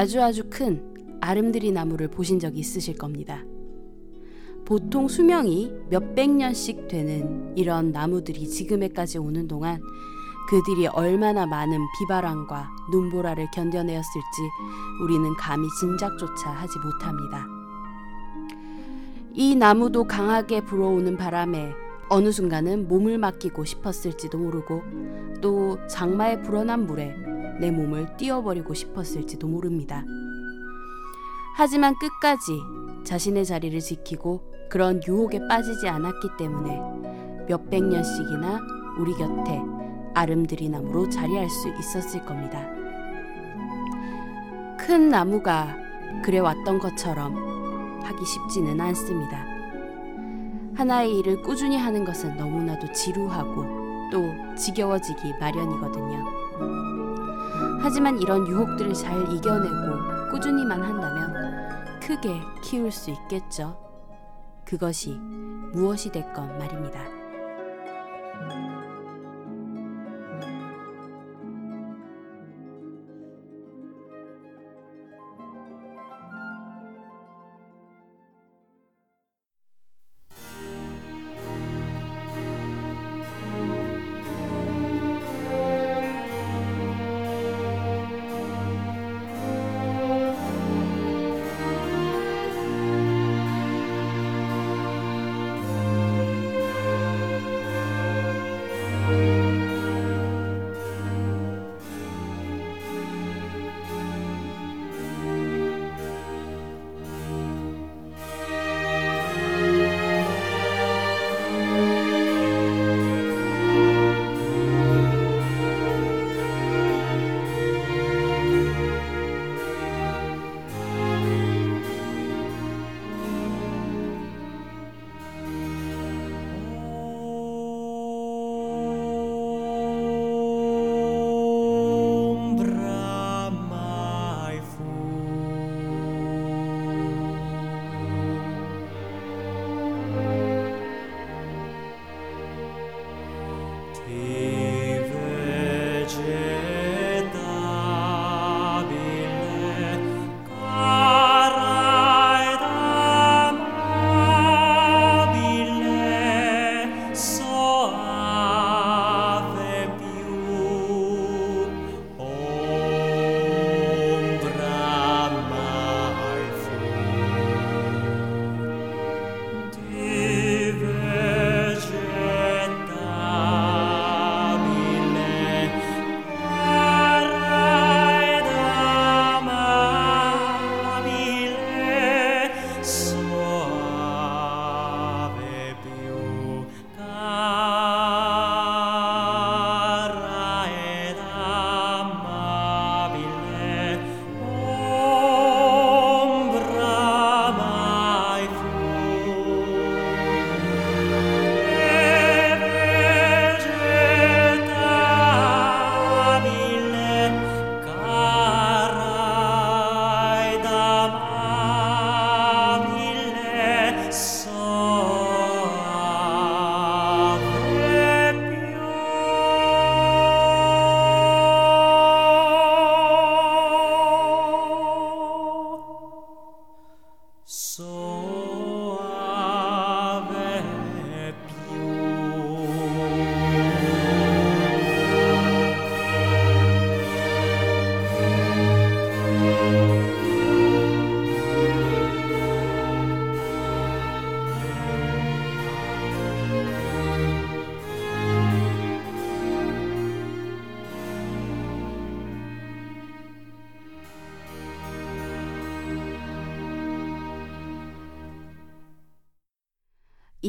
아주 아주 큰 아름드리 나무를 보신 적이 있으실 겁니다. 보통 수명이 몇백 년씩 되는 이런 나무들이 지금에까지 오는 동안 그들이 얼마나 많은 비바람과 눈보라를 견뎌내었을지 우리는 감히 짐작조차 하지 못합니다. 이 나무도 강하게 불어오는 바람에 어느 순간은 몸을 맡기고 싶었을지도 모르고 또 장마에 불어난 물에 내 몸을 띄워버리고 싶었을지도 모릅니다. 하지만 끝까지 자신의 자리를 지키고 그런 유혹에 빠지지 않았기 때문에 몇백 년씩이나 우리 곁에 아름드리 나무로 자리할 수 있었을 겁니다. 큰 나무가 그래 왔던 것처럼 하기 쉽지는 않습니다. 하나의 일을 꾸준히 하는 것은 너무나도 지루하고 또 지겨워지기 마련이거든요. 하지만 이런 유혹들을 잘 이겨내고 꾸준히만 한다면 크게 키울 수 있겠죠. 그것이 무엇이 됐건 말입니다.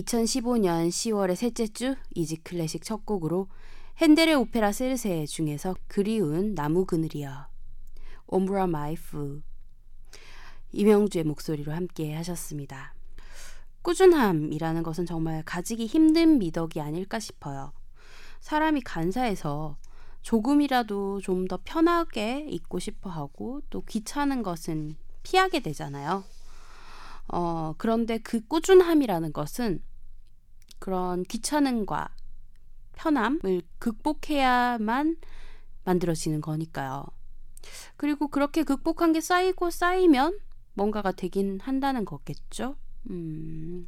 (2015년 10월의 셋째 주 Easy 클래식 첫 곡으로 헨델의 오페라 세르세 중에서 그리운 나무 그늘이여 Ombra mai fu 이명주의 목소리로 함께 하셨습니다. 꾸준함이라는 것은 정말 가지기 힘든 미덕이 아닐까 싶어요. 사람이 간사해서 조금이라도 좀 더 편하게 있고 싶어 하고 또 귀찮은 것은 피하게 되잖아요. 어, 그런데 그 꾸준함이라는 것은 그런 귀찮음과 편함을 극복해야만 만들어지는 거니까요. 그리고 그렇게 극복한 게 쌓이고 쌓이면 뭔가가 되긴 한다는 거겠죠. 음,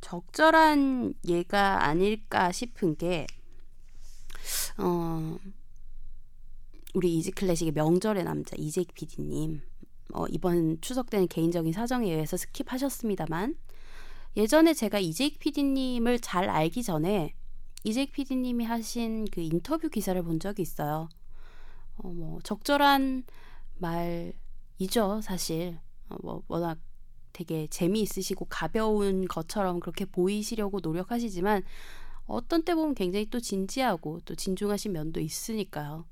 적절한 예가 아닐까 싶은 게, 어, 우리 Easy 클래식의 명절의 남자 이재익 PD님 어, 이번 추석 때는 개인적인 사정에 의해서 skip하셨습니다만 예전에 제가 이재익 PD님을 잘 알기 전에 이재익 PD님이 하신 그 인터뷰 기사를 본 적이 있어요. 어, 뭐 적절한 말이죠, 사실. 어, 뭐 워낙 되게 재미있으시고 가벼운 것처럼 그렇게 보이시려고 노력하시지만 어떤 때 보면 굉장히 또 진지하고 또 진중하신 면도 있으니까요.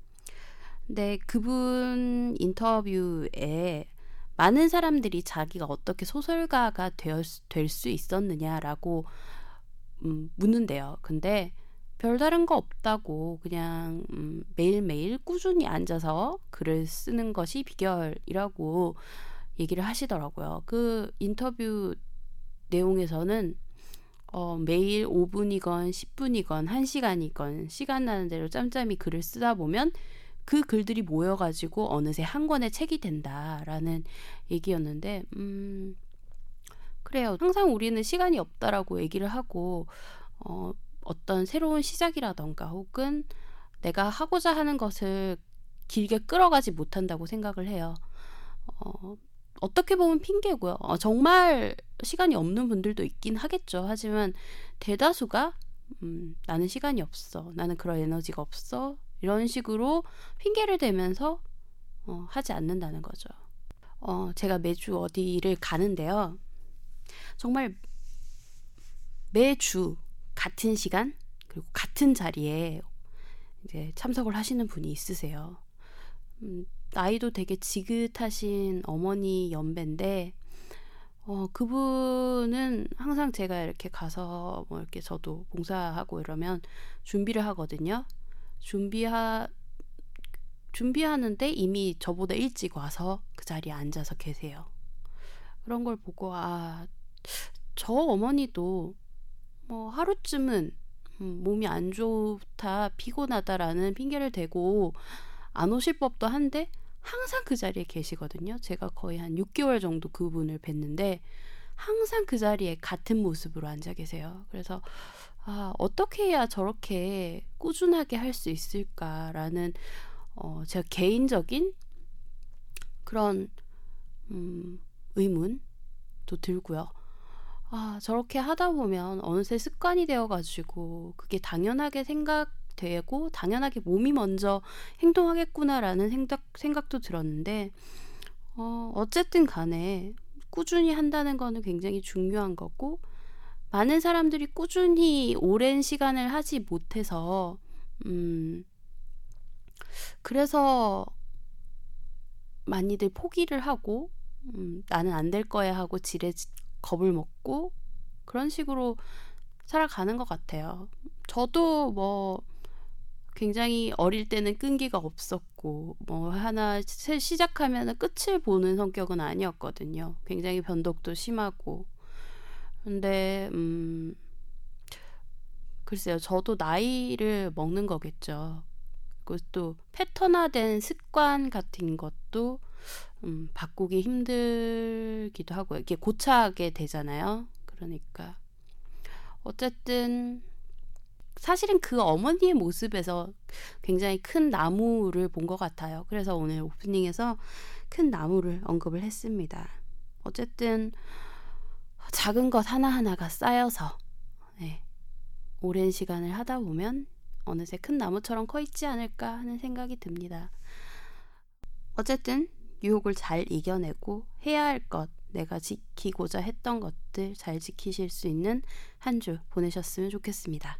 근데 그분 인터뷰에 많은 사람들이 자기가 어떻게 소설가가 될 수 있었느냐라고 음, 묻는데요. 근데 별다른 거 없다고 그냥 음, 매일매일 꾸준히 앉아서 글을 쓰는 것이 비결이라고 얘기를 하시더라고요. 그 인터뷰 내용에서는 어, 매일 5분이건 10분이건 1시간이건 시간 나는 대로 짬짬이 글을 쓰다 보면 그 글들이 모여가지고 어느새 한 권의 책이 된다라는 얘기였는데, 음, 그래요. 항상 우리는 시간이 없다라고 얘기를 하고, 어, 어떤 새로운 시작이라던가 혹은 내가 하고자 하는 것을 길게 끌어가지 못한다고 생각을 해요. 어, 어떻게 보면 핑계고요. 어, 정말 시간이 없는 분들도 있긴 하겠죠. 하지만 대다수가 음, 나는 시간이 없어. 나는 그런 에너지가 없어. 이런 식으로 핑계를 대면서 어, 하지 않는다는 거죠. 어, 제가 매주 어디를 가는데요. 정말 매주 같은 시간 그리고 같은 자리에 이제 참석을 하시는 분이 있으세요. 음, 나이도 되게 지긋하신 어머니 연배인데 어, 그분은 항상 제가 이렇게 가서 뭐 이렇게 저도 봉사하고 이러면 준비를 하거든요. 준비하 준비하는데 이미 저보다 일찍 와서 그 자리에 앉아서 계세요. 그런 걸 보고 아, 저 어머니도 뭐 하루쯤은 음, 몸이 안 좋다, 피곤하다라는 핑계를 대고 안 오실 법도 한데 항상 그 자리에 계시거든요. 제가 거의 한 6개월 정도 그분을 뵀는데 항상 그 자리에 같은 모습으로 앉아 계세요. 그래서 아, 어떻게 해야 저렇게 꾸준하게 할 수 있을까라는 어, 제가 개인적인 그런 음, 의문도 들고요. 아, 저렇게 하다 보면 어느새 습관이 되어가지고 그게 당연하게 생각되고 당연하게 몸이 먼저 행동하겠구나라는 생각, 생각도 들었는데 어, 어쨌든 간에 꾸준히 한다는 거는 굉장히 중요한 거고 많은 사람들이 꾸준히 오랜 시간을 하지 못해서, 음, 그래서 많이들 포기를 하고, 음, 나는 안 될 거야 하고 지레 겁을 먹고, 그런 식으로 살아가는 것 같아요. 저도 뭐, 굉장히 어릴 때는 끈기가 없었고, 뭐, 하나 시작하면 끝을 보는 성격은 아니었거든요. 굉장히 변덕도 심하고, 근데 음 글쎄요. 저도 나이를 먹는 거겠죠. 그것도 패턴화된 습관 같은 것도 음, 바꾸기 힘들기도 하고요. 이게 고착하게 되잖아요. 그러니까 어쨌든 사실은 그 어머니의 모습에서 굉장히 큰 나무를 본 것 같아요. 그래서 오늘 오프닝에서 큰 나무를 언급을 했습니다. 어쨌든 작은 것 하나하나가 쌓여서 네, 오랜 시간을 하다 보면 어느새 큰 나무처럼 커 있지 않을까 하는 생각이 듭니다. 어쨌든 유혹을 잘 이겨내고 해야 할 것, 내가 지키고자 했던 것들 잘 지키실 수 있는 한 주 보내셨으면 좋겠습니다.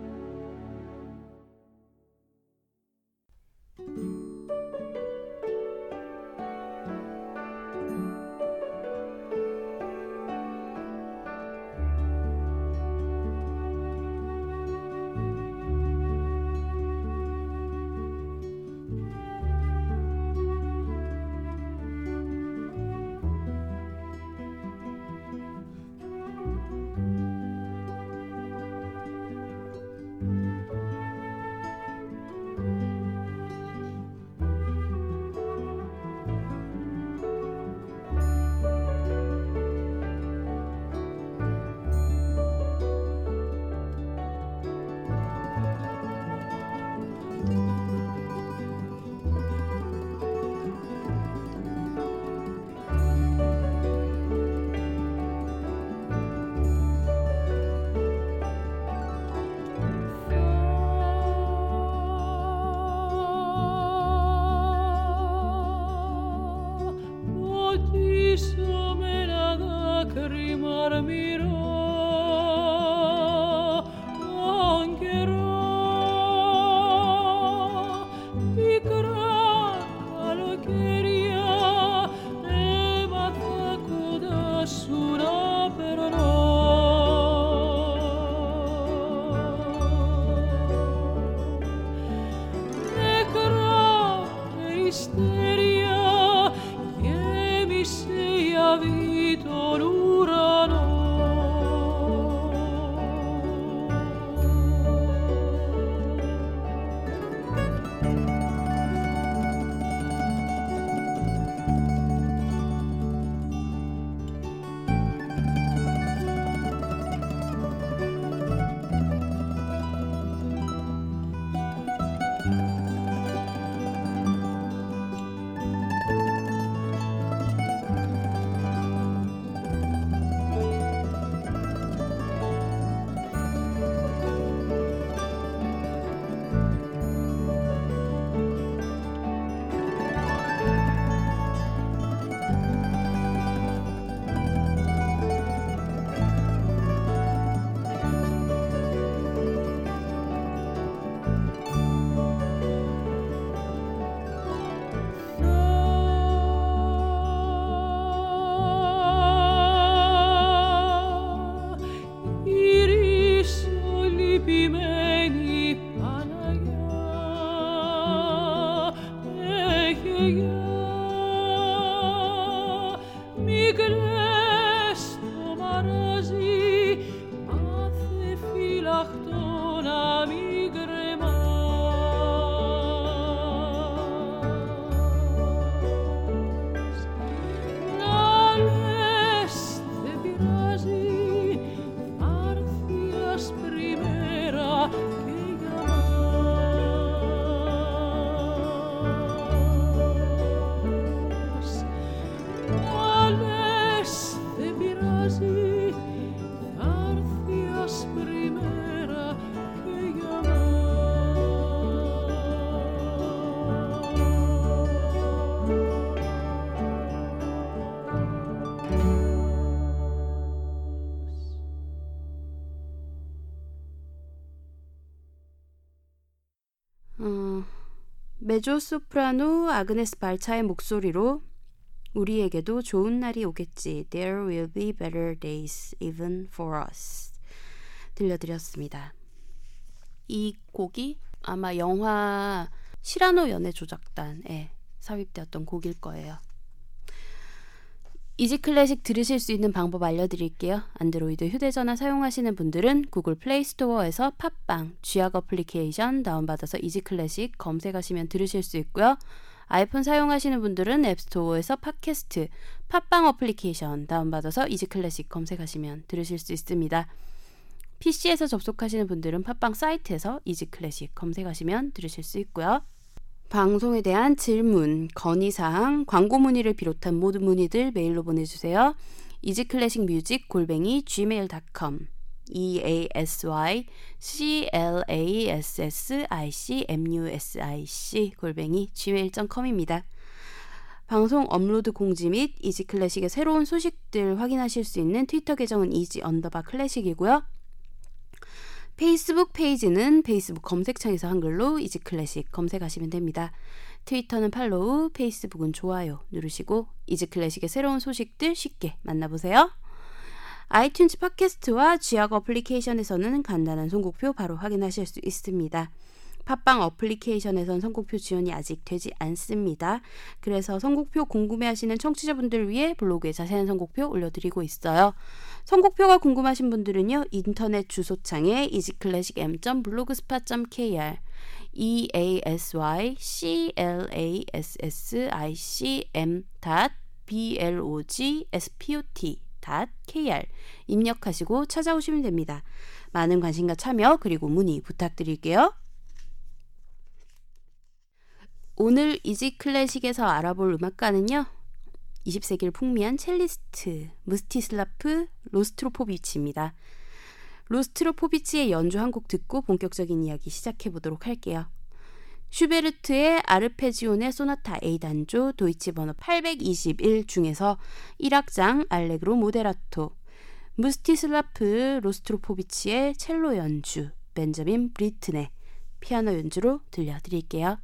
메조소프라노 아그네스 발차의 목소리로 우리에게도 좋은 날이 오겠지. There will be better days even for us. 들려드렸습니다. 이 곡이 아마 영화 시라노 연애 조작단에 삽입되었던 곡일 거예요. Easy Classic 들으실 수 있는 방법 알려드릴게요. 안드로이드 휴대전화 사용하시는 분들은 구글 플레이 스토어에서 팟빵, 쥐약 어플리케이션 다운받아서 Easy Classic 검색하시면 들으실 수 있고요. 아이폰 사용하시는 분들은 앱스토어에서 팟캐스트, 팟빵 어플리케이션 다운받아서 Easy Classic 검색하시면 들으실 수 있습니다. PC에서 접속하시는 분들은 팟빵 사이트에서 Easy Classic 검색하시면 들으실 수 있고요. 방송에 대한 질문, 건의사항, 광고 문의를 비롯한 모든 문의들 메일로 보내주세요. easyclassic music 골뱅이 gmail.com e a s y c l a s s i c m u s i c 골뱅이 gmail.com입니다. 방송 업로드 공지 및 Easy Classic의 새로운 소식들 확인하실 수 있는 트위터 계정은 easy underbar classic이고요. 페이스북 페이지는 페이스북 검색창에서 한글로 이지클래식 검색하시면 됩니다. 트위터는 follow, 페이스북은 좋아요 누르시고 Easy Classic의 새로운 소식들 쉽게 만나보세요. 아이튠즈 팟캐스트와 쥐약 어플리케이션에서는 간단한 선곡표 바로 확인하실 수 있습니다. 팟빵 어플리케이션에선 선곡표 지원이 아직 되지 않습니다. 그래서 선곡표 궁금해하시는 청취자분들 위해 블로그에 자세한 선곡표 올려드리고 있어요. 선곡표가 궁금하신 분들은요. 인터넷 주소창에 easyclassicm.blogspot.kr e a s y c l a s s i c m b l o g s p o t kr 입력하시고 찾아오시면 됩니다. 많은 관심과 참여 그리고 문의 부탁드릴게요. 오늘 Easy Classic에서 알아볼 음악가는요. 20세기를 풍미한 첼리스트 무스티슬라프 로스트로포비치입니다. 로스트로포비치의 연주 한 곡 듣고 본격적인 이야기 시작해 보도록 할게요. 슈베르트의 아르페지오네 소나타 A 단조 도이치 번호 821 중에서 1악장 알레그로 모데라토 무스티슬라프 로스트로포비치의 첼로 연주, 벤자민 브리튼의 피아노 연주로 들려드릴게요.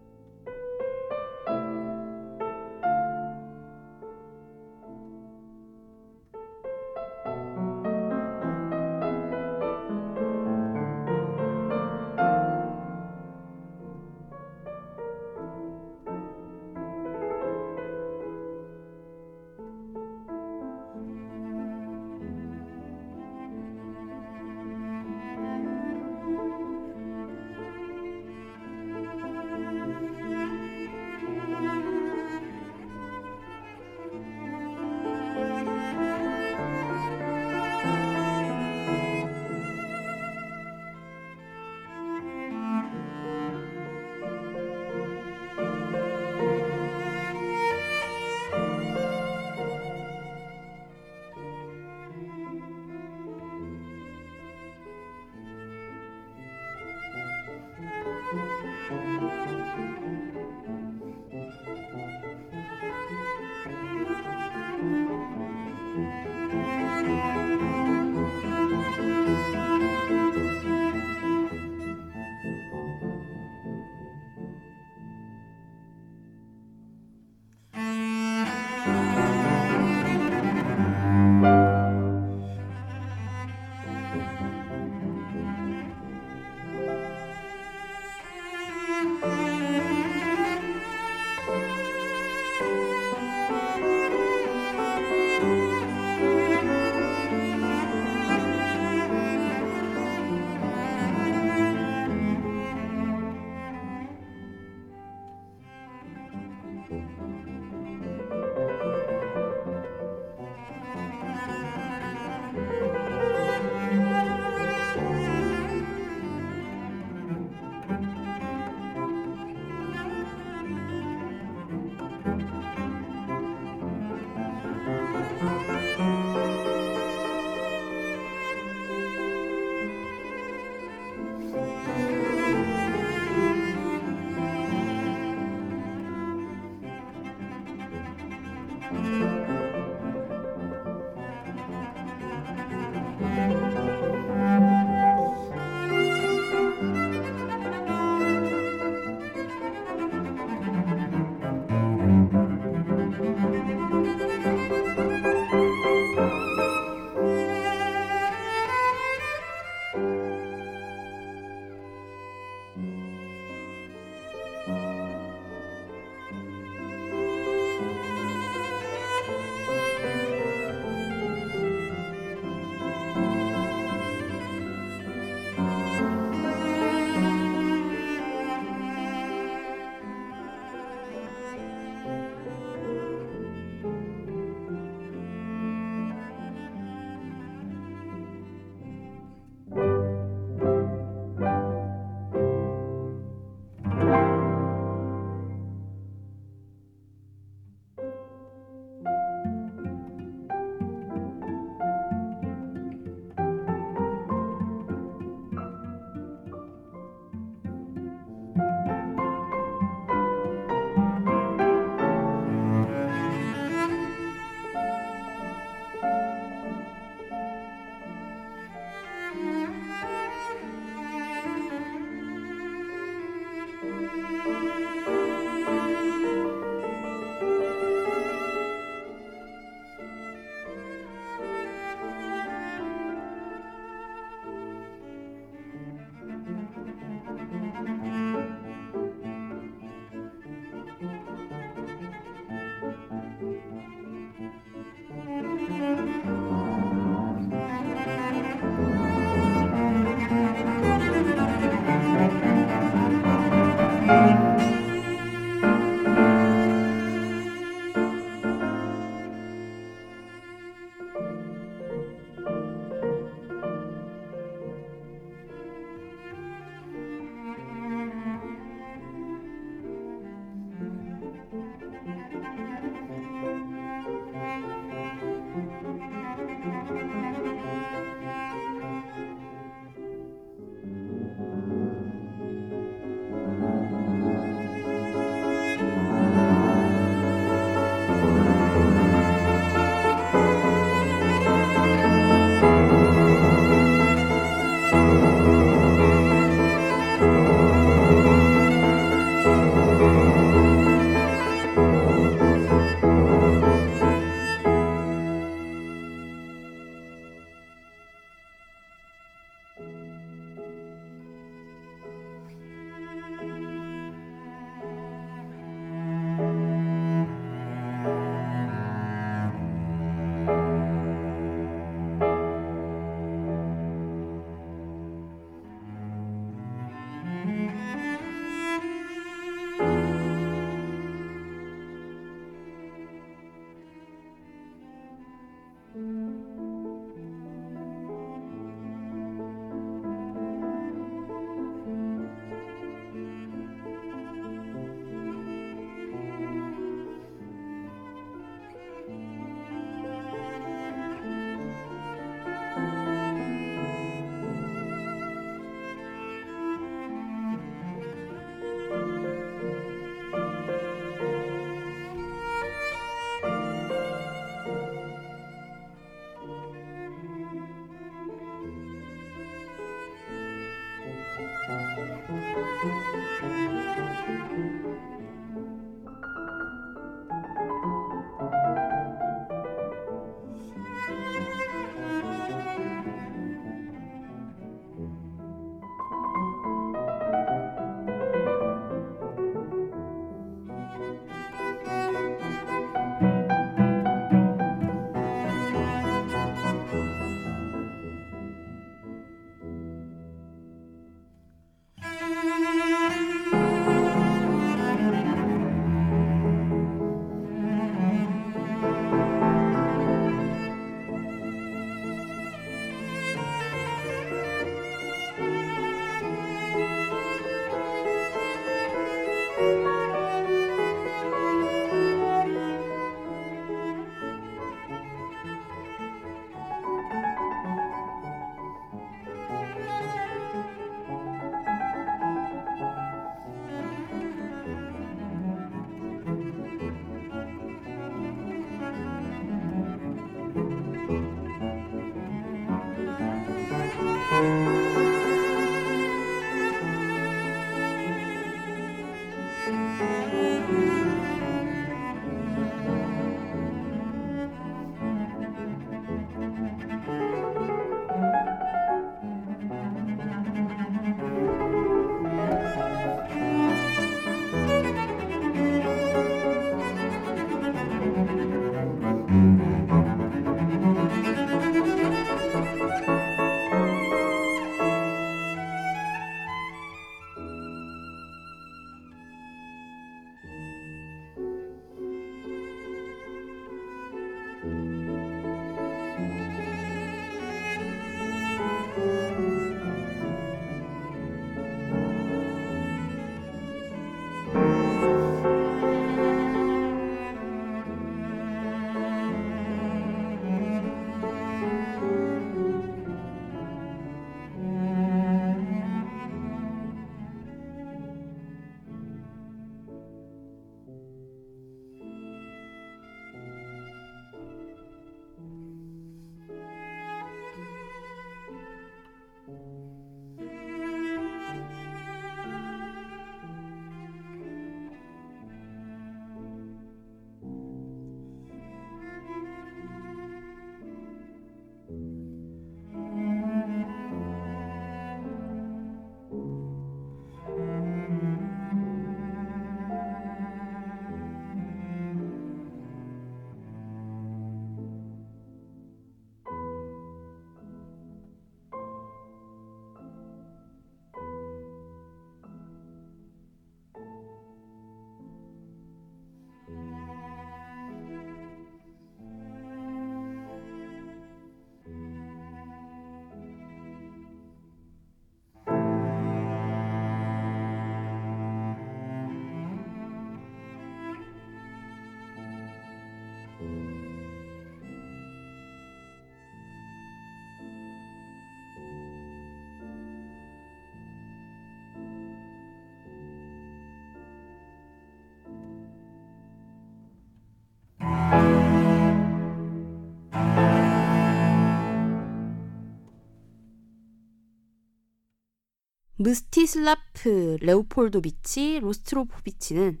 무스티슬라프 레오폴도비치 로스트로포비치는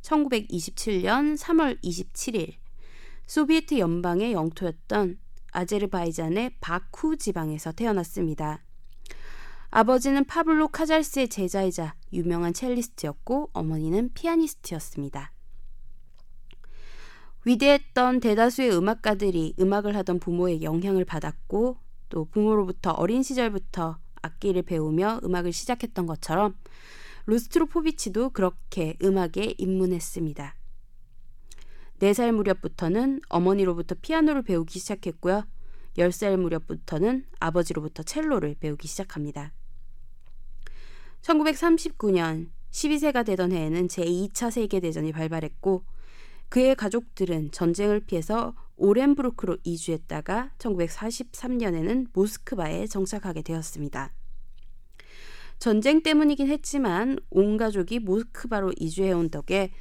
1927년 3월 27일 소비에트 연방의 영토였던 아제르바이잔의 바쿠 지방에서 태어났습니다. 아버지는 파블로 카잘스의 제자이자 유명한 첼리스트였고 어머니는 피아니스트였습니다. 위대했던 대다수의 음악가들이 음악을 하던 부모의 영향을 받았고 또 부모로부터 어린 시절부터 악기를 배우며 음악을 시작했던 것처럼 루스트로포비치도 그렇게 음악에 입문했습니다. 4살 무렵부터는 어머니로부터 피아노를 배우기 시작했고요. 10살 무렵부터는 아버지로부터 첼로를 배우기 시작합니다. 1939년 12세가 되던 해에는 제2차 세계대전이 발발했고 그의 가족들은 전쟁을 피해서 오렌부르크로 이주했다가 1943년에는 모스크바에 정착하게 되었습니다. 전쟁 때문이긴 했지만 온 가족이 모스크바로 이주해온 덕에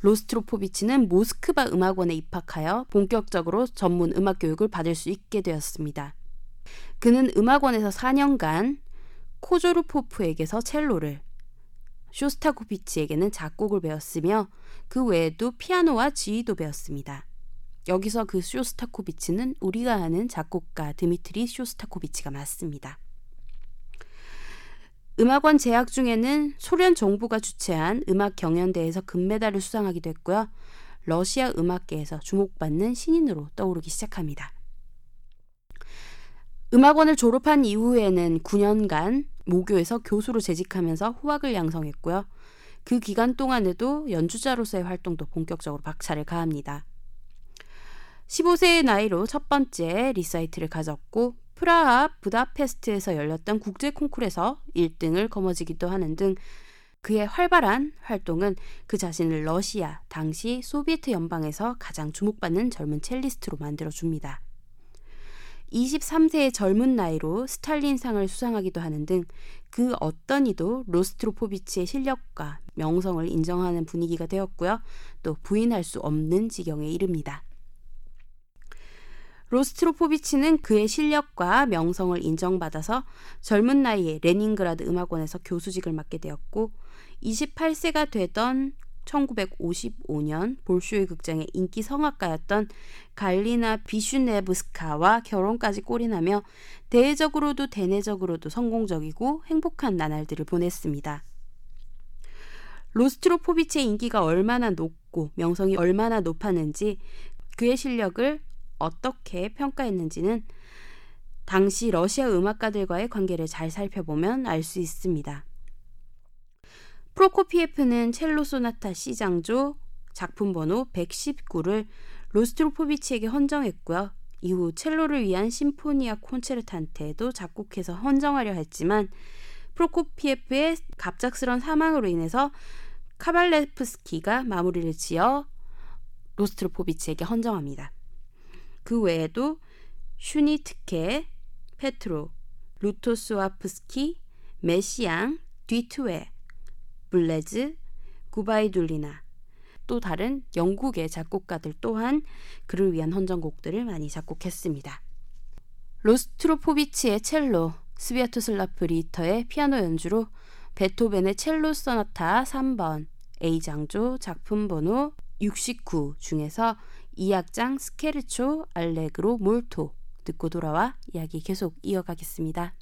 로스트로포비치는 모스크바 음악원에 입학하여 본격적으로 전문 음악 교육을 받을 수 있게 되었습니다. 그는 음악원에서 4년간 코조르포프에게서 첼로를, 쇼스타코비치에게는 작곡을 배웠으며 그 외에도 피아노와 지휘도 배웠습니다. 여기서 그 쇼스타코비치는 우리가 아는 작곡가 드미트리 쇼스타코비치가 맞습니다. 음악원 재학 중에는 소련 정부가 주최한 음악 경연대회에서 금메달을 수상하기도 했고요. 러시아 음악계에서 주목받는 신인으로 떠오르기 시작합니다. 음악원을 졸업한 이후에는 9년간 모교에서 교수로 재직하면서 후학을 양성했고요. 그 기간 동안에도 연주자로서의 활동도 본격적으로 박차를 가합니다. 15세의 나이로 첫 번째 리사이틀을 가졌고 프라하, 부다페스트에서 열렸던 국제 콩쿨에서 1등을 거머쥐기도 하는 등 그의 활발한 활동은 그 자신을 러시아, 당시 소비에트 연방에서 가장 주목받는 젊은 첼리스트로 만들어 줍니다. 23세의 젊은 나이로 스탈린상을 수상하기도 하는 등 그 어떤 이도 로스트로포비치의 실력과 명성을 인정하는 분위기가 되었고요. 또 부인할 수 없는 지경에 이릅니다. 로스트로포비치는 그의 실력과 명성을 인정받아서 젊은 나이에 레닌그라드 음악원에서 교수직을 맡게 되었고 28세가 되던 1955년 볼쇼이 극장의 인기 성악가였던 갈리나 비슈네브스카와 결혼까지 골인하며 대외적으로도 대내적으로도 성공적이고 행복한 나날들을 보냈습니다. 로스트로포비치의 인기가 얼마나 높고 명성이 얼마나 높았는지 그의 실력을 어떻게 평가했는지는 당시 러시아 음악가들과의 관계를 잘 살펴보면 알 수 있습니다. 프로코피에프는 첼로 소나타 C장조 작품 번호 119를 로스트로포비치에게 헌정했고요. 이후 첼로를 위한 심포니아 콘체르탄테도 작곡해서 헌정하려 했지만 프로코피에프의 갑작스런 사망으로 인해서 카발레프스키가 마무리를 지어 로스트로포비치에게 헌정합니다. 그 외에도 슈니트케, 페트로, 루토스와프스키, 메시앙, 뒤티외, 불레즈, 구바이둘리나 또 다른 영국의 작곡가들 또한 그를 위한 헌정곡들을 많이 작곡했습니다. 로스트로포비치의 첼로, 스비아토슬라프 리히터의 피아노 연주로 베토벤의 첼로 소나타 3번 A장조 작품 번호 69 중에서 2악장 스케르초 알레그로 몰토 듣고 돌아와 이야기 계속 이어가겠습니다.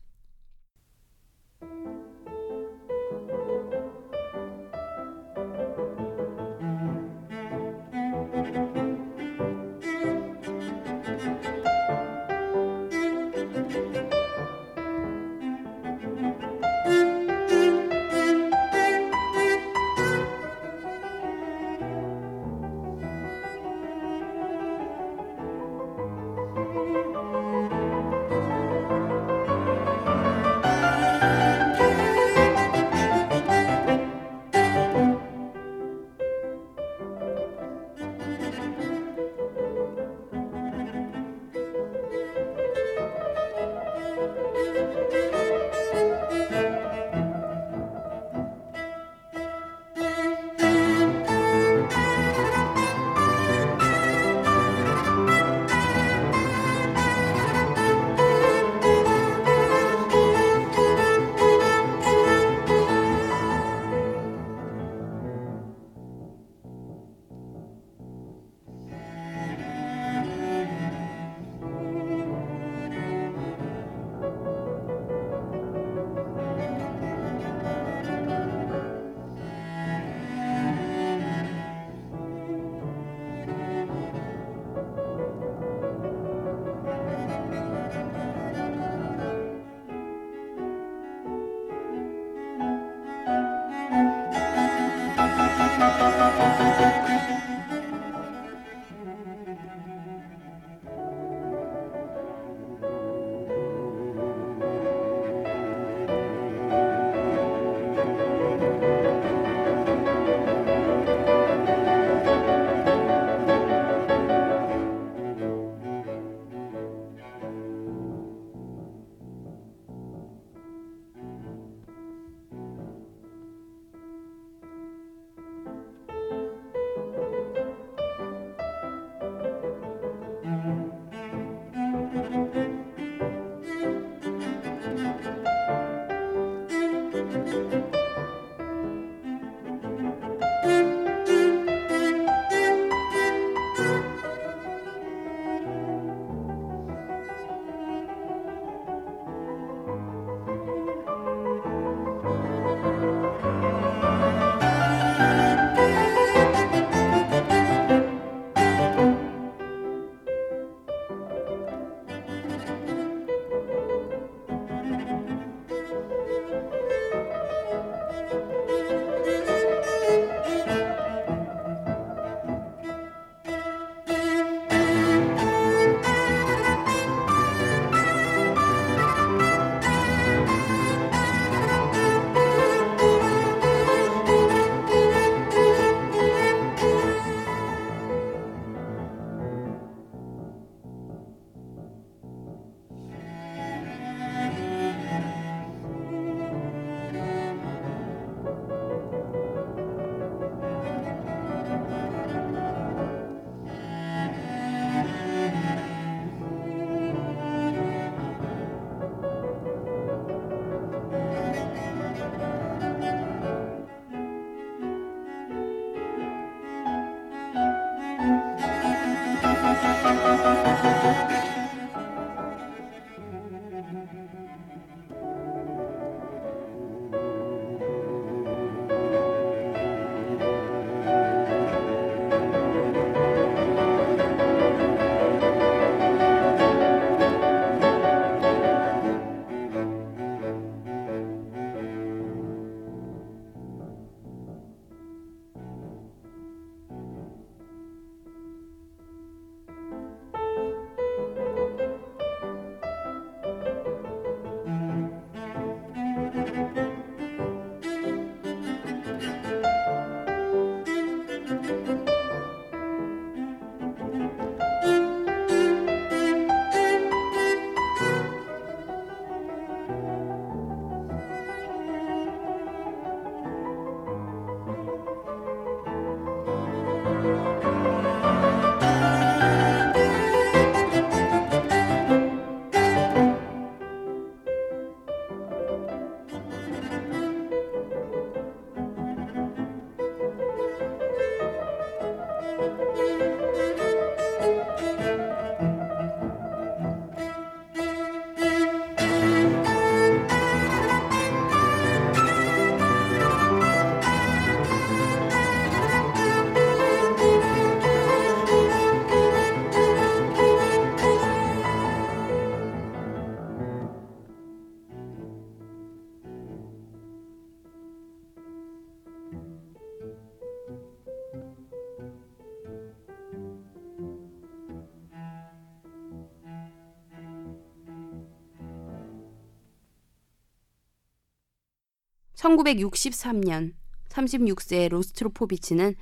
1963년 36세의 로스트로포비치는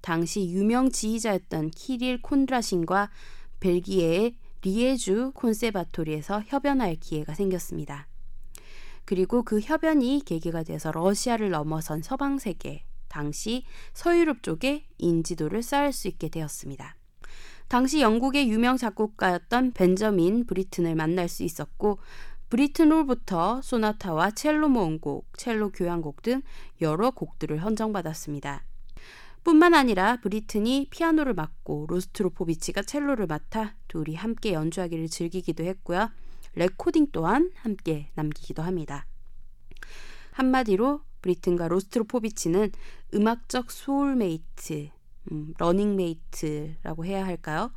당시 유명 지휘자였던 키릴 콘드라신과 벨기에의 리에주 콘세바토리에서 협연할 기회가 생겼습니다. 그리고 그 협연이 계기가 돼서 러시아를 넘어선 서방 세계, 당시 서유럽 쪽에 인지도를 쌓을 수 있게 되었습니다. 당시 영국의 유명 작곡가였던 벤저민 브리튼을 만날 수 있었고 브리튼으로부터 소나타와 첼로 모음곡, 첼로 교향곡 등 여러 곡들을 헌정받았습니다. 뿐만 아니라 브리튼이 피아노를 맡고 로스트로포비치가 첼로를 맡아 둘이 함께 연주하기를 즐기기도 했고요. 레코딩 또한 함께 남기기도 합니다. 한마디로 브리튼과 로스트로포비치는 음악적 소울메이트, 음, 러닝메이트라고 해야 할까요?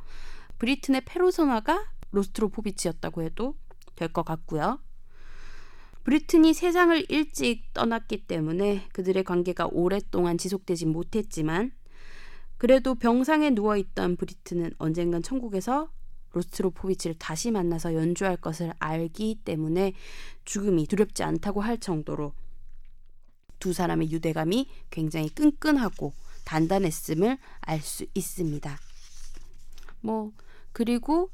브리튼의 페르소나가 로스트로포비치였다고 해도 될 것 같고요. 브리튼이 세상을 일찍 떠났기 때문에 그들의 관계가 오랫동안 지속되지 못했지만 그래도 병상에 누워있던 브리튼은 언젠간 천국에서 로스트로포비치를 다시 만나서 연주할 것을 알기 때문에 죽음이 두렵지 않다고 할 정도로 두 사람의 유대감이 굉장히 끈끈하고 단단했음을 알 수 있습니다. 뭐 그리고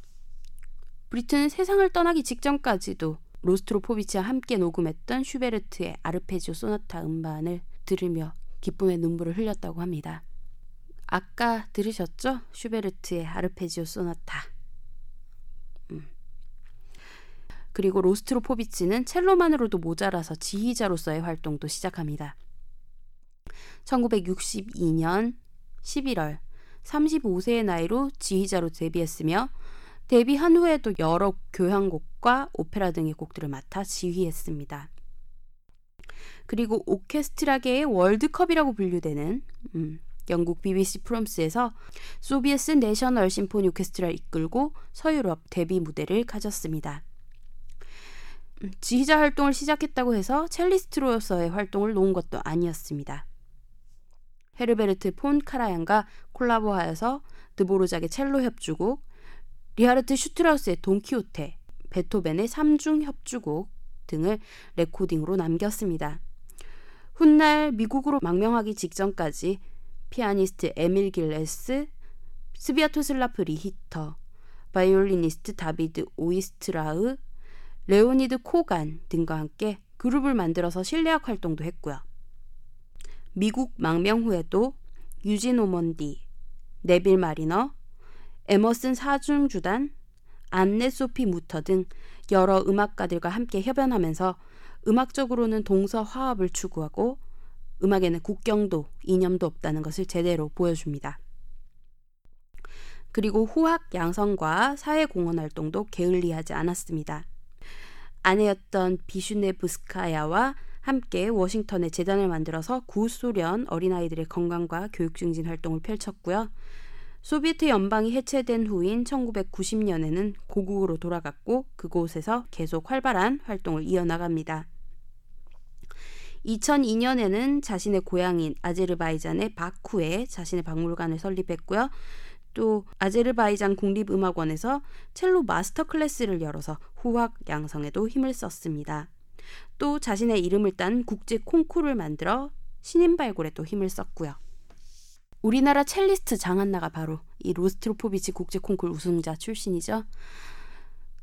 브리튼은 세상을 떠나기 직전까지도 로스트로포비치와 함께 녹음했던 슈베르트의 아르페지오네 소나타 음반을 들으며 기쁨의 눈물을 흘렸다고 합니다. 아까 들으셨죠? 슈베르트의 아르페지오네 소나타. 음. 그리고 로스트로포비치는 첼로만으로도 모자라서 지휘자로서의 활동도 시작합니다. 1962년 11월 35세의 나이로 지휘자로 데뷔했으며 데뷔한 후에도 여러 교향곡과 오페라 등의 곡들을 맡아 지휘했습니다. 그리고 오케스트라계의 월드컵이라고 분류되는 음, 영국 BBC 프롬스에서 소비에스 내셔널 심포니 오케스트라를 이끌고 서유럽 데뷔 무대를 가졌습니다. 음, 지휘자 활동을 시작했다고 해서 첼리스트로서의 활동을 놓은 것도 아니었습니다. 헤르베르트 폰 카라얀과 콜라보하여서 드보르작의 첼로 협주곡, 리하르트 슈트라우스의 돈키호테, 베토벤의 삼중 협주곡 등을 레코딩으로 남겼습니다. 훗날 미국으로 망명하기 직전까지 피아니스트 에밀 길레스, 스비아토슬라프 리히터, 바이올리니스트 다비드 오이스트라흐, 레오니드 코간 등과 함께 그룹을 만들어서 실내악 활동도 했고요. 미국 망명 후에도 유진 오먼디, 네빌 마리너, 에머슨 사중주단, 안네 소피 무터 등 여러 음악가들과 함께 협연하면서 음악적으로는 동서 화합을 추구하고 음악에는 국경도 이념도 없다는 것을 제대로 보여줍니다. 그리고 후학 양성과 사회 공헌 활동도 게을리하지 않았습니다. 아내였던 비슈네부스카야와 함께 워싱턴에 재단을 만들어서 구소련 어린아이들의 건강과 교육 증진 활동을 펼쳤고요. 소비에트 연방이 해체된 후인 1990년에는 고국으로 돌아갔고 그곳에서 계속 활발한 활동을 이어나갑니다. 2002년에는 자신의 고향인 아제르바이잔의 바쿠에 자신의 박물관을 설립했고요. 또 아제르바이잔 국립음악원에서 첼로 마스터 클래스를 열어서 후학 양성에도 힘을 썼습니다. 또 자신의 이름을 딴 국제 콩쿠르를 만들어 신인 발굴에도 힘을 썼고요. 우리나라 첼리스트 장한나가 바로 이 로스트로포비치 국제 콩쿠르 우승자 출신이죠.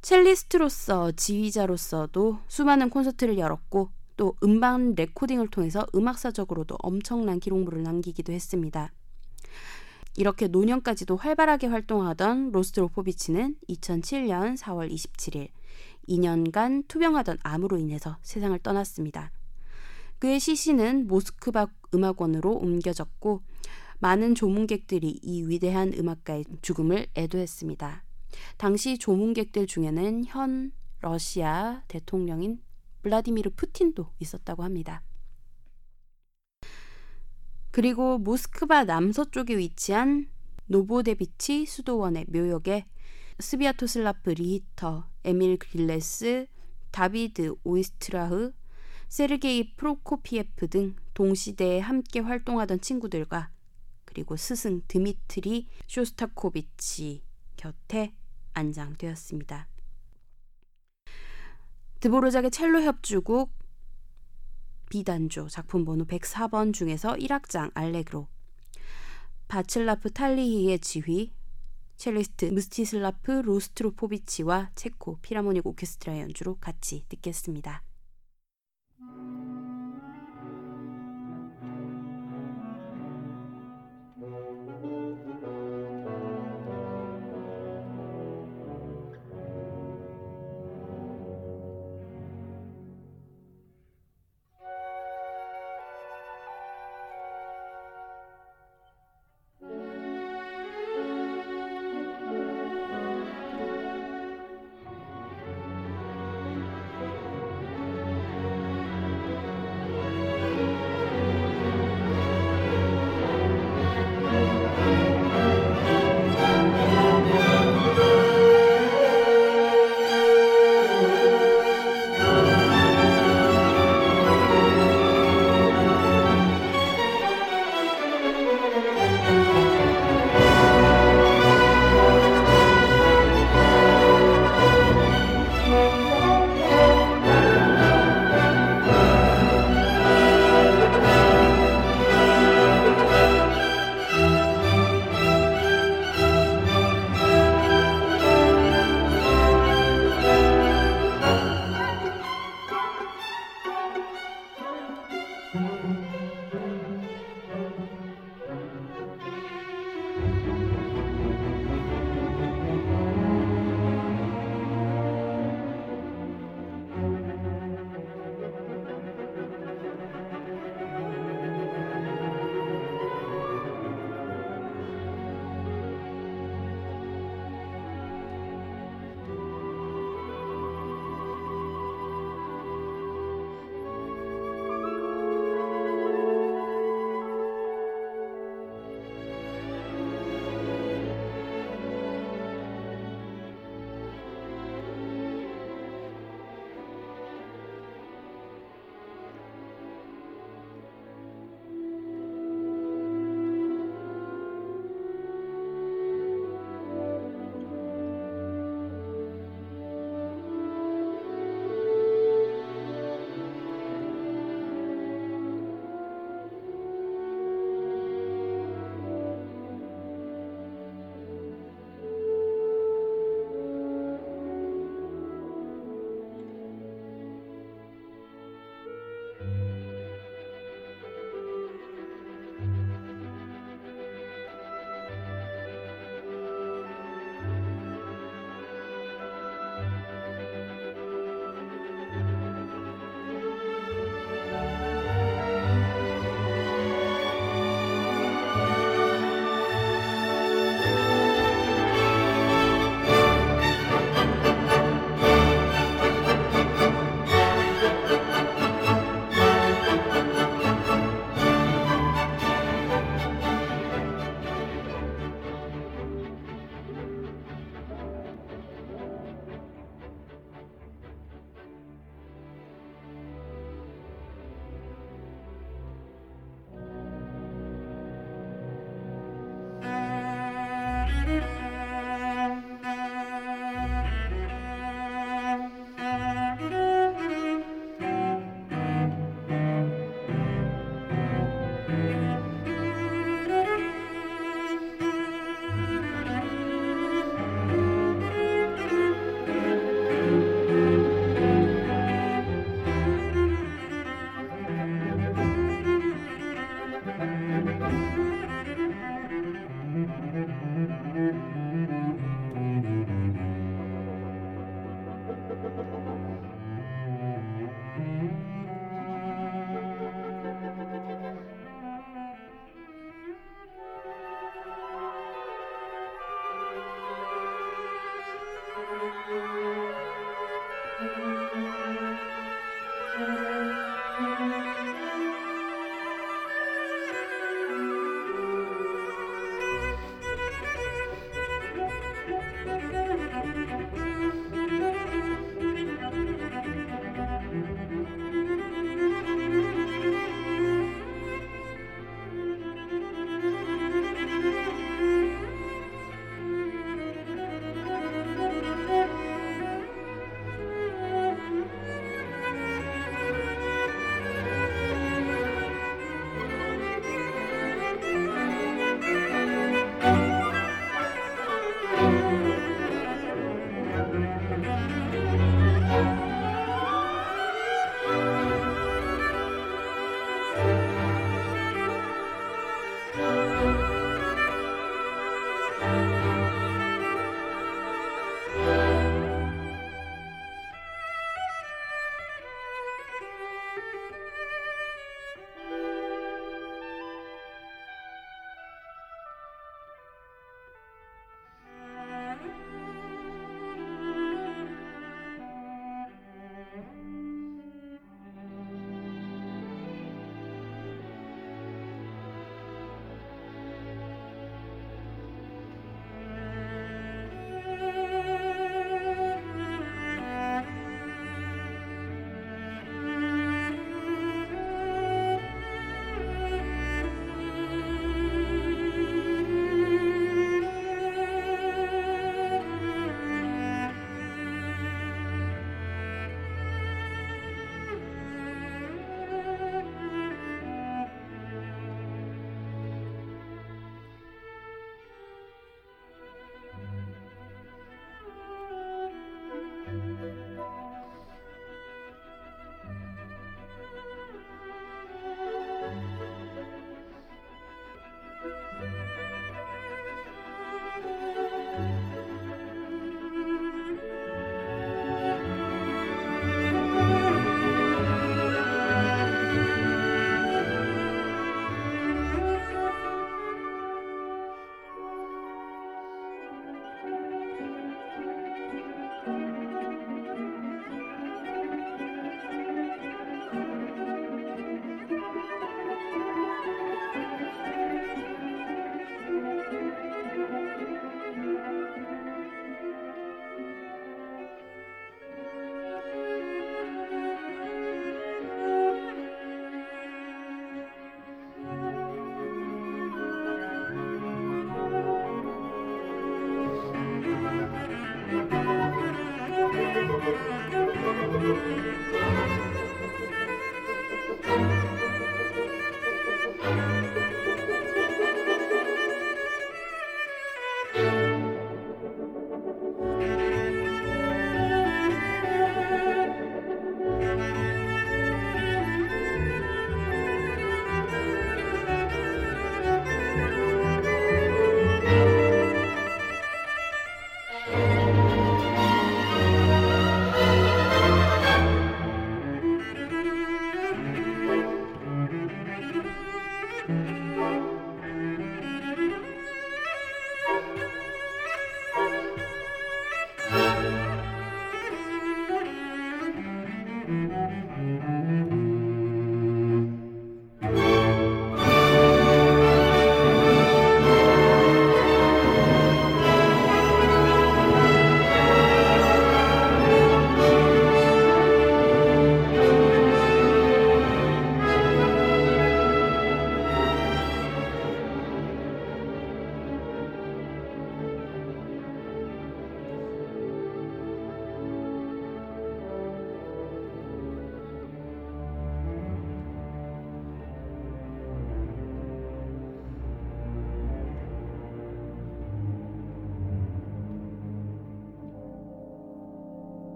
첼리스트로서 지휘자로서도 수많은 콘서트를 열었고 또 음반 레코딩을 통해서 음악사적으로도 엄청난 기록물을 남기기도 했습니다. 이렇게 노년까지도 활발하게 활동하던 로스트로포비치는 2007년 4월 27일 2년간 투병하던 암으로 인해서 세상을 떠났습니다. 그의 시신은 모스크바 음악원으로 옮겨졌고 많은 조문객들이 이 위대한 음악가의 죽음을 애도했습니다. 당시 조문객들 중에는 현 러시아 대통령인 블라디미르 푸틴도 있었다고 합니다. 그리고 모스크바 남서쪽에 위치한 노보데비치 수도원의 묘역에 스비아토슬라프 리히터, 에밀 길레스, 다비드 오이스트라흐, 세르게이 프로코피에프 등 동시대에 함께 활동하던 친구들과 그리고 스승 드미트리 쇼스타코비치 곁에 안장되었습니다. 드보르작의 첼로 협주곡 B단조 작품 번호 104번 중에서 1악장 알레그로 바칠라프 탈리히의 지휘 첼리스트 무스티슬라프 로스트로포비치와 체코 피라모닉 오케스트라 연주로 같이 듣겠습니다.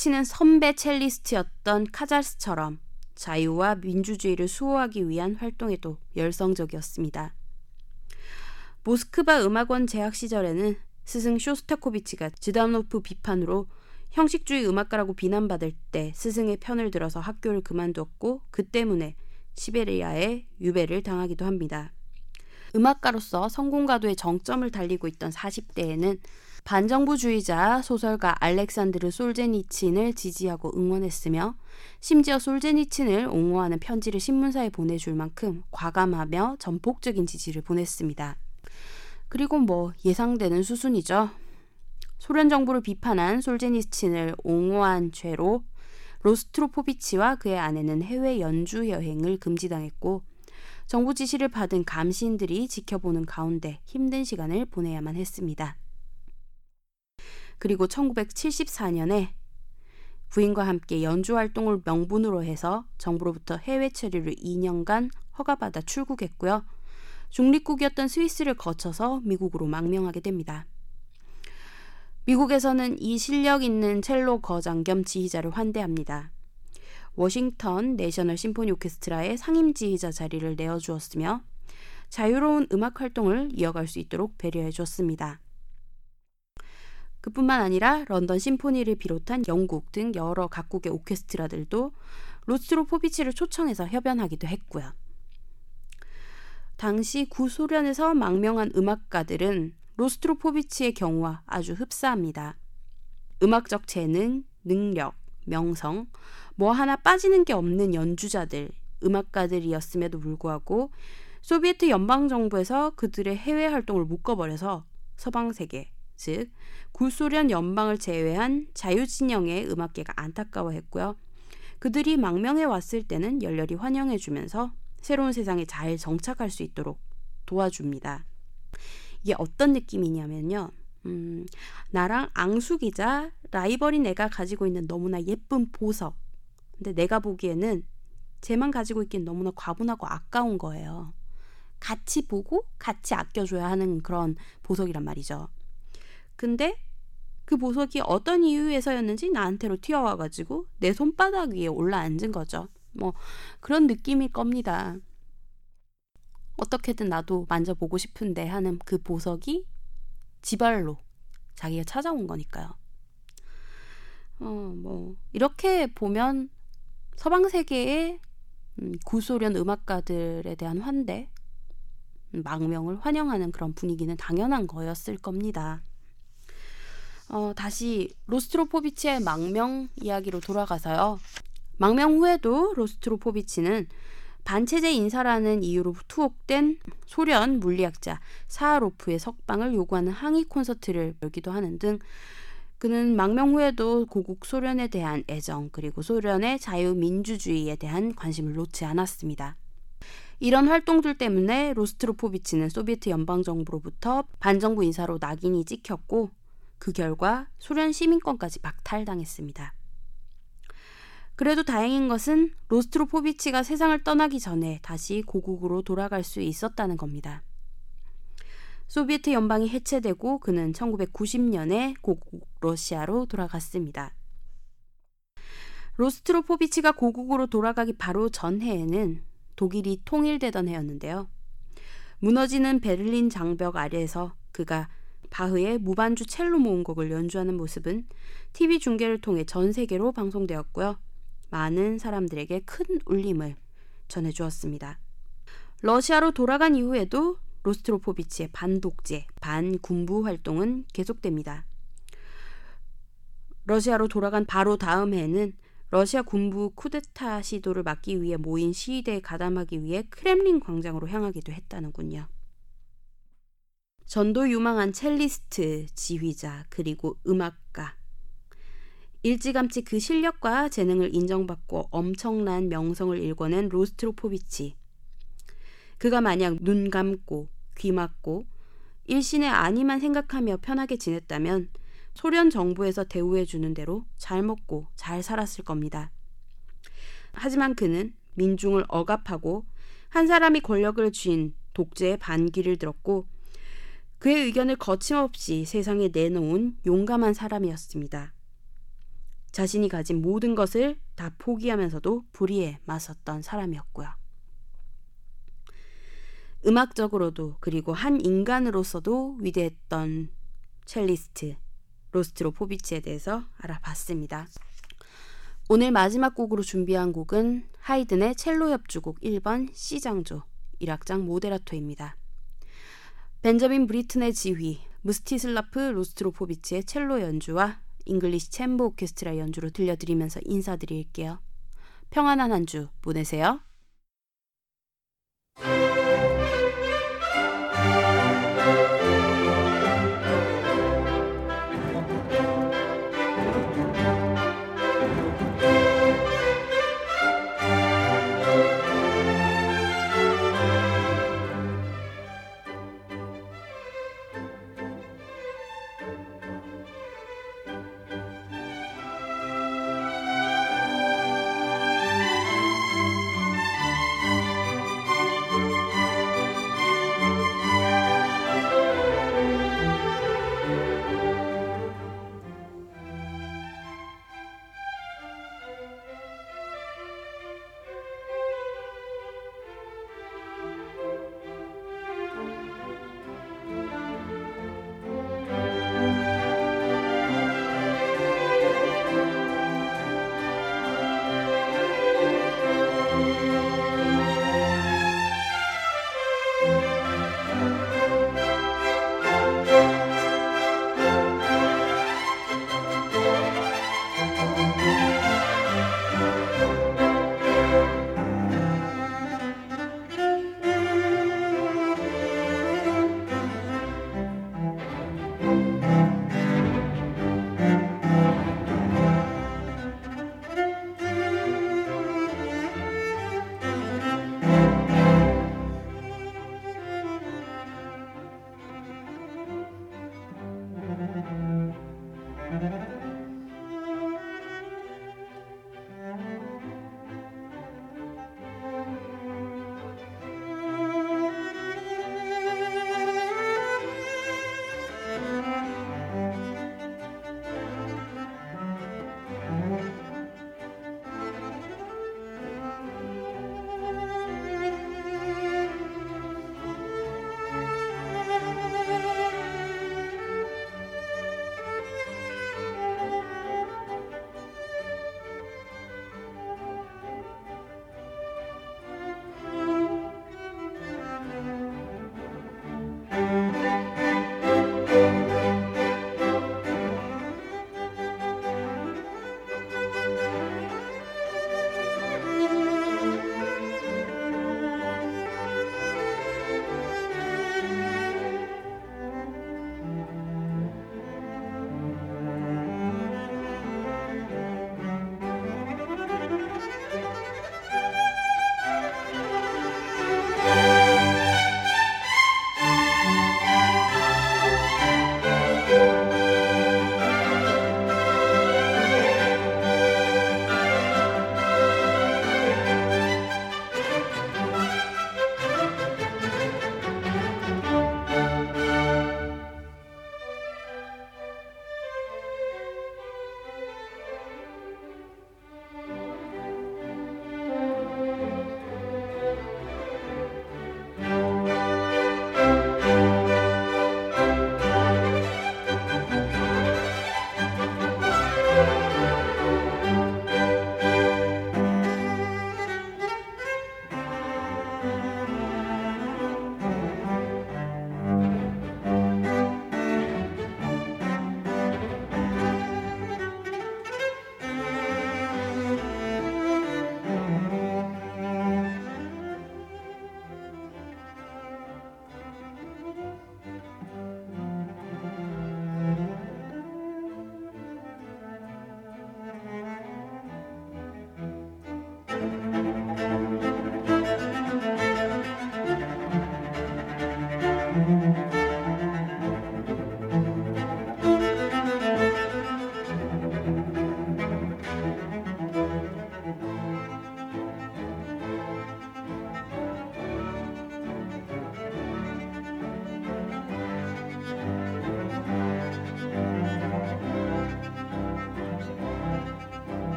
로스트로포비치는 선배 첼리스트였던 카잘스처럼 자유와 민주주의를 수호하기 위한 활동에도 열성적이었습니다. 모스크바 음악원 재학 시절에는 스승 쇼스타코비치가 지다노프 비판으로 형식주의 음악가라고 비난받을 때 스승의 편을 들어서 학교를 그만두었고 그 때문에 시베리아에 유배를 당하기도 합니다. 음악가로서 성공가도의 정점을 달리고 있던 40대에는 반정부주의자 소설가 알렉산드르 솔제니친을 지지하고 응원했으며 심지어 솔제니친을 옹호하는 편지를 신문사에 보내줄 만큼 과감하며 전폭적인 지지를 보냈습니다. 그리고 뭐 예상되는 수순이죠. 소련 정부를 비판한 솔제니친을 옹호한 죄로 로스트로포비치와 그의 아내는 해외 연주 여행을 금지당했고 정부 지시를 받은 감시인들이 지켜보는 가운데 힘든 시간을 보내야만 했습니다. 그리고 1974년에 부인과 함께 연주 활동을 명분으로 해서 정부로부터 해외 체류를 2년간 허가받아 출국했고요. 중립국이었던 스위스를 거쳐서 미국으로 망명하게 됩니다. 미국에서는 이 실력 있는 첼로 거장 겸 지휘자를 환대합니다. 워싱턴 내셔널 심포니 오케스트라의 상임 지휘자 자리를 내어주었으며 자유로운 음악 활동을 이어갈 수 있도록 배려해 줬습니다. 그뿐만 아니라 런던 심포니를 비롯한 영국 등 여러 각국의 오케스트라들도 로스트로포비치를 초청해서 협연하기도 했고요. 당시 구소련에서 망명한 음악가들은 로스트로포비치의 경우와 아주 흡사합니다. 음악적 재능, 능력, 명성, 뭐 하나 빠지는 게 없는 연주자들, 음악가들이었음에도 불구하고 소비에트 연방정부에서 그들의 해외 활동을 묶어버려서 서방 세계, 즉 구소련 연방을 제외한 자유진영의 음악계가 안타까워했고요. 그들이 망명해 왔을 때는 열렬히 환영해주면서 새로운 세상에 잘 정착할 수 있도록 도와줍니다. 이게 어떤 느낌이냐면요. 음, 나랑 앙숙이자 라이벌인 애가 가지고 있는 너무나 예쁜 보석. 근데 내가 보기에는 쟤만 가지고 있기엔 너무나 과분하고 아까운 거예요. 같이 보고 같이 아껴줘야 하는 그런 보석이란 말이죠. 근데 그 보석이 어떤 이유에서였는지 나한테로 튀어와가지고 내 손바닥 위에 올라앉은 거죠. 뭐 그런 느낌일 겁니다. 어떻게든 나도 만져보고 싶은데 하는 그 보석이 지발로 자기가 찾아온 거니까요. 어, 뭐, 이렇게 보면 서방 세계의 음, 구소련 음악가들에 대한 환대, 음, 망명을 환영하는 그런 분위기는 당연한 거였을 겁니다. 어, 다시 로스트로포비치의 망명 이야기로 돌아가서요. 망명 후에도 로스트로포비치는 반체제 인사라는 이유로 투옥된 소련 물리학자 사하로프의 석방을 요구하는 항의 콘서트를 열기도 하는 등 그는 망명 후에도 고국 소련에 대한 애정 그리고 소련의 자유민주주의에 대한 관심을 놓지 않았습니다. 이런 활동들 때문에 로스트로포비치는 소비에트 연방정부로부터 반정부 인사로 낙인이 찍혔고 그 결과 소련 시민권까지 박탈당했습니다. 그래도 다행인 것은 로스트로포비치가 세상을 떠나기 전에 다시 고국으로 돌아갈 수 있었다는 겁니다. 소비에트 연방이 해체되고 그는 1990년에 고국 러시아로 돌아갔습니다. 로스트로포비치가 고국으로 돌아가기 바로 전해에는 독일이 통일되던 해였는데요. 무너지는 베를린 장벽 아래에서 그가 바흐의 무반주 첼로 모음곡을 연주하는 모습은 TV 중계를 통해 전 세계로 방송되었고요. 많은 사람들에게 큰 울림을 전해주었습니다. 러시아로 돌아간 이후에도 로스트로포비치의 반독재, 반군부 활동은 계속됩니다. 러시아로 돌아간 바로 다음 해는 러시아 군부 쿠데타 시도를 막기 위해 모인 시위대에 가담하기 위해 크렘린 광장으로 향하기도 했다는군요. 전도 유망한 첼리스트, 지휘자, 그리고 음악가. 일찌감치 그 실력과 재능을 인정받고 엄청난 명성을 일궈낸 로스트로포비치. 그가 만약 눈 감고 귀 막고 일신의 아니만 생각하며 편하게 지냈다면 소련 정부에서 대우해 주는 대로 잘 먹고 잘 살았을 겁니다. 하지만 그는 민중을 억압하고 한 사람이 권력을 쥔 독재의 반기를 들었고 그의 의견을 거침없이 세상에 내놓은 용감한 사람이었습니다. 자신이 가진 모든 것을 다 포기하면서도 불의에 맞섰던 사람이었고요. 음악적으로도 그리고 한 인간으로서도 위대했던 첼리스트 로스트로포비치에 대해서 알아봤습니다. 오늘 마지막 곡으로 준비한 곡은 하이든의 첼로 협주곡 1번 C장조 1악장 모데라토입니다. 벤저민 브리튼의 지휘, 무스티슬라프 로스트로포비치의 첼로 연주와 잉글리시 챔버 오케스트라 연주로 들려드리면서 인사드릴게요. 평안한 한 주 보내세요.